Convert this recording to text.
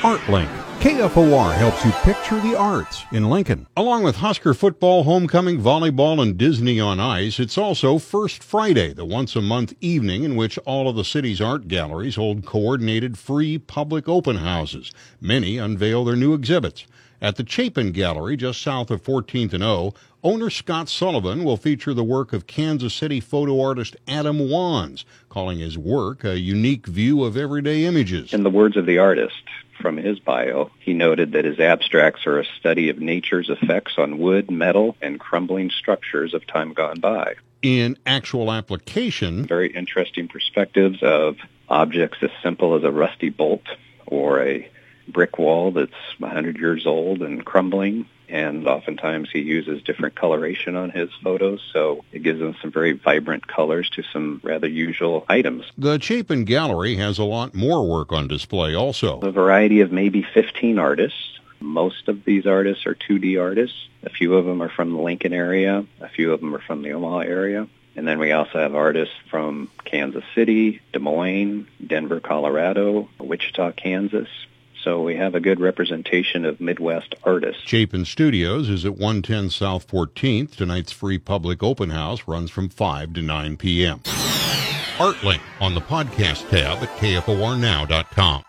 ArtLink. KFOR helps you picture the arts in Lincoln. Along with Husker football, homecoming, volleyball, and Disney on Ice, it's also First Friday, the once a month evening in which all of the city's art galleries hold coordinated free public open houses. Many unveil their new exhibits. At the Chapin Gallery, just south of 14th and O, owner Scott Sullivan will feature the work of Kansas City photo artist Adam Wands, calling his work a unique view of everyday images. In the words of the artist, from his bio, he noted that his abstracts are a study of nature's effects on wood, metal, and crumbling structures of time gone by. In actual application, very interesting perspectives of objects as simple as a rusty bolt or a brick wall that's 100 years old and crumbling and oftentimes he uses different coloration on his photos, so it gives them some very vibrant colors to some rather usual items. The Chapin Gallery has a lot more work on display also. A variety of maybe 15 artists. Most of these artists are 2D artists. A few of them are from the Lincoln area. A few of them are from the Omaha area. And then we also have artists from Kansas City, Des Moines, Denver, Colorado, Wichita, Kansas, so we have a good representation of Midwest artists. Chapin Studios is at 110 South 14th. Tonight's free public open house runs from 5 to 9 p.m. ArtLink on the podcast tab at kfornow.com.